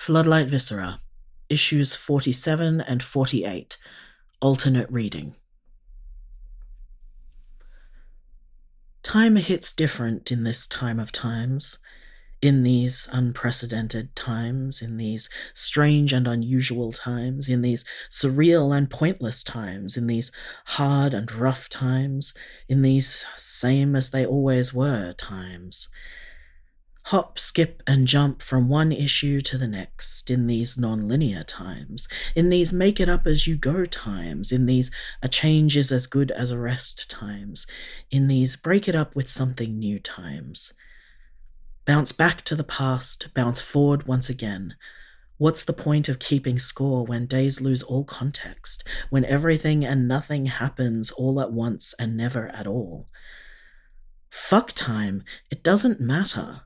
Floodlight Viscera, issues 47 and 48, alternate reading. Time hits different in this time of times in these unprecedented times, in these strange and unusual times, in these surreal and pointless times, in these hard and rough times, in these same as they always were times. Hop, skip, and jump from one issue to the next in these non-linear times, in these make it up as you go times, in these a change is as good as a rest times, in these break it up with something new times. Bounce back to the past, bounce forward once again. What's the point of keeping score when days lose all context, when everything and nothing happens all at once and never at all? Fuck time, it doesn't matter.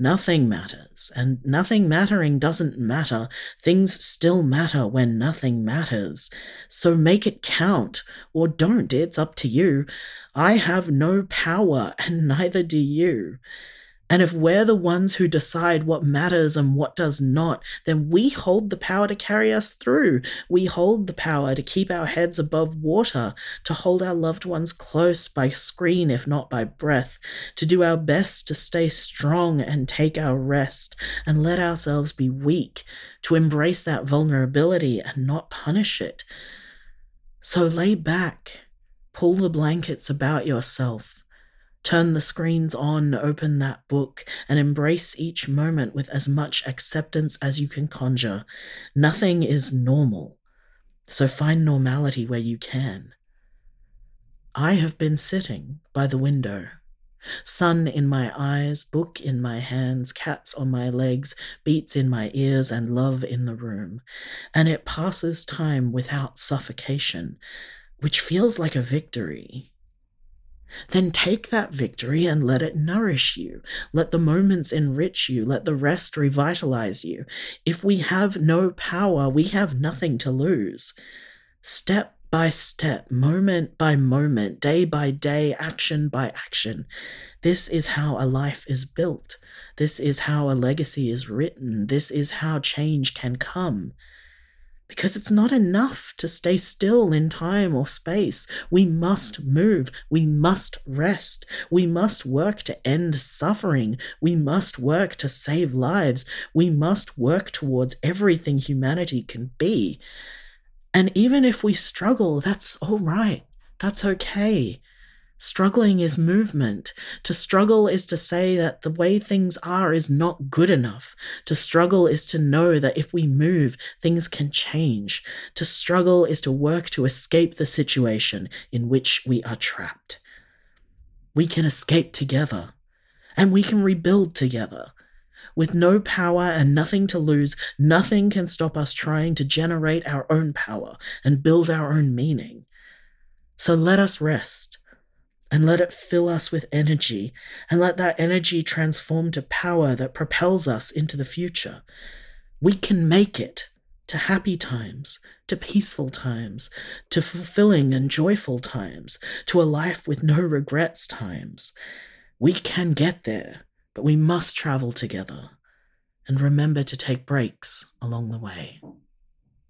Nothing matters, and nothing mattering doesn't matter. Things still matter when nothing matters. So make it count, or don't, it's up to you. I have no power, and neither do you. And if we're the ones who decide what matters and what does not, then we hold the power to carry us through. We hold the power to keep our heads above water, to hold our loved ones close by screen, if not by breath, to do our best to stay strong and take our rest, and let ourselves be weak, to embrace that vulnerability and not punish it. So lay back, pull the blankets about yourself Turn the screens on, open that book, and embrace each moment with as much acceptance as you can conjure. Nothing is normal, so find normality where you can. I have been sitting by the window. Sun in my eyes, book in my hands, cats on my legs, beats in my ears, and love in the room. And it passes time without suffocation, which feels like a victory. Then take that victory and let it nourish you. Let the moments enrich you. Let the rest revitalize you. If we have no power, we have nothing to lose. Step by step, moment by moment, day by day, action by action. This is how a life is built. This is how a legacy is written. This is how change can come because it's not enough to stay still in time or space. We must move. We must rest. We must work to end suffering. We must work to save lives. We must work towards everything humanity can be. And even if we struggle, that's all right. That's okay. Struggling is movement. To struggle is to say that the way things are is not good enough. To struggle is to know that if we move, things can change. To struggle is to work to escape the situation in which we are trapped. We can escape together, and we can rebuild together. With no power and nothing to lose, nothing can stop us trying to generate our own power and build our own meaning. So let us rest and let it fill us with energy, and let that energy transform to power that propels us into the future. We can make it to happy times, to peaceful times, to fulfilling and joyful times, to a life with no regrets times. We can get there, but we must travel together and remember to take breaks along the way.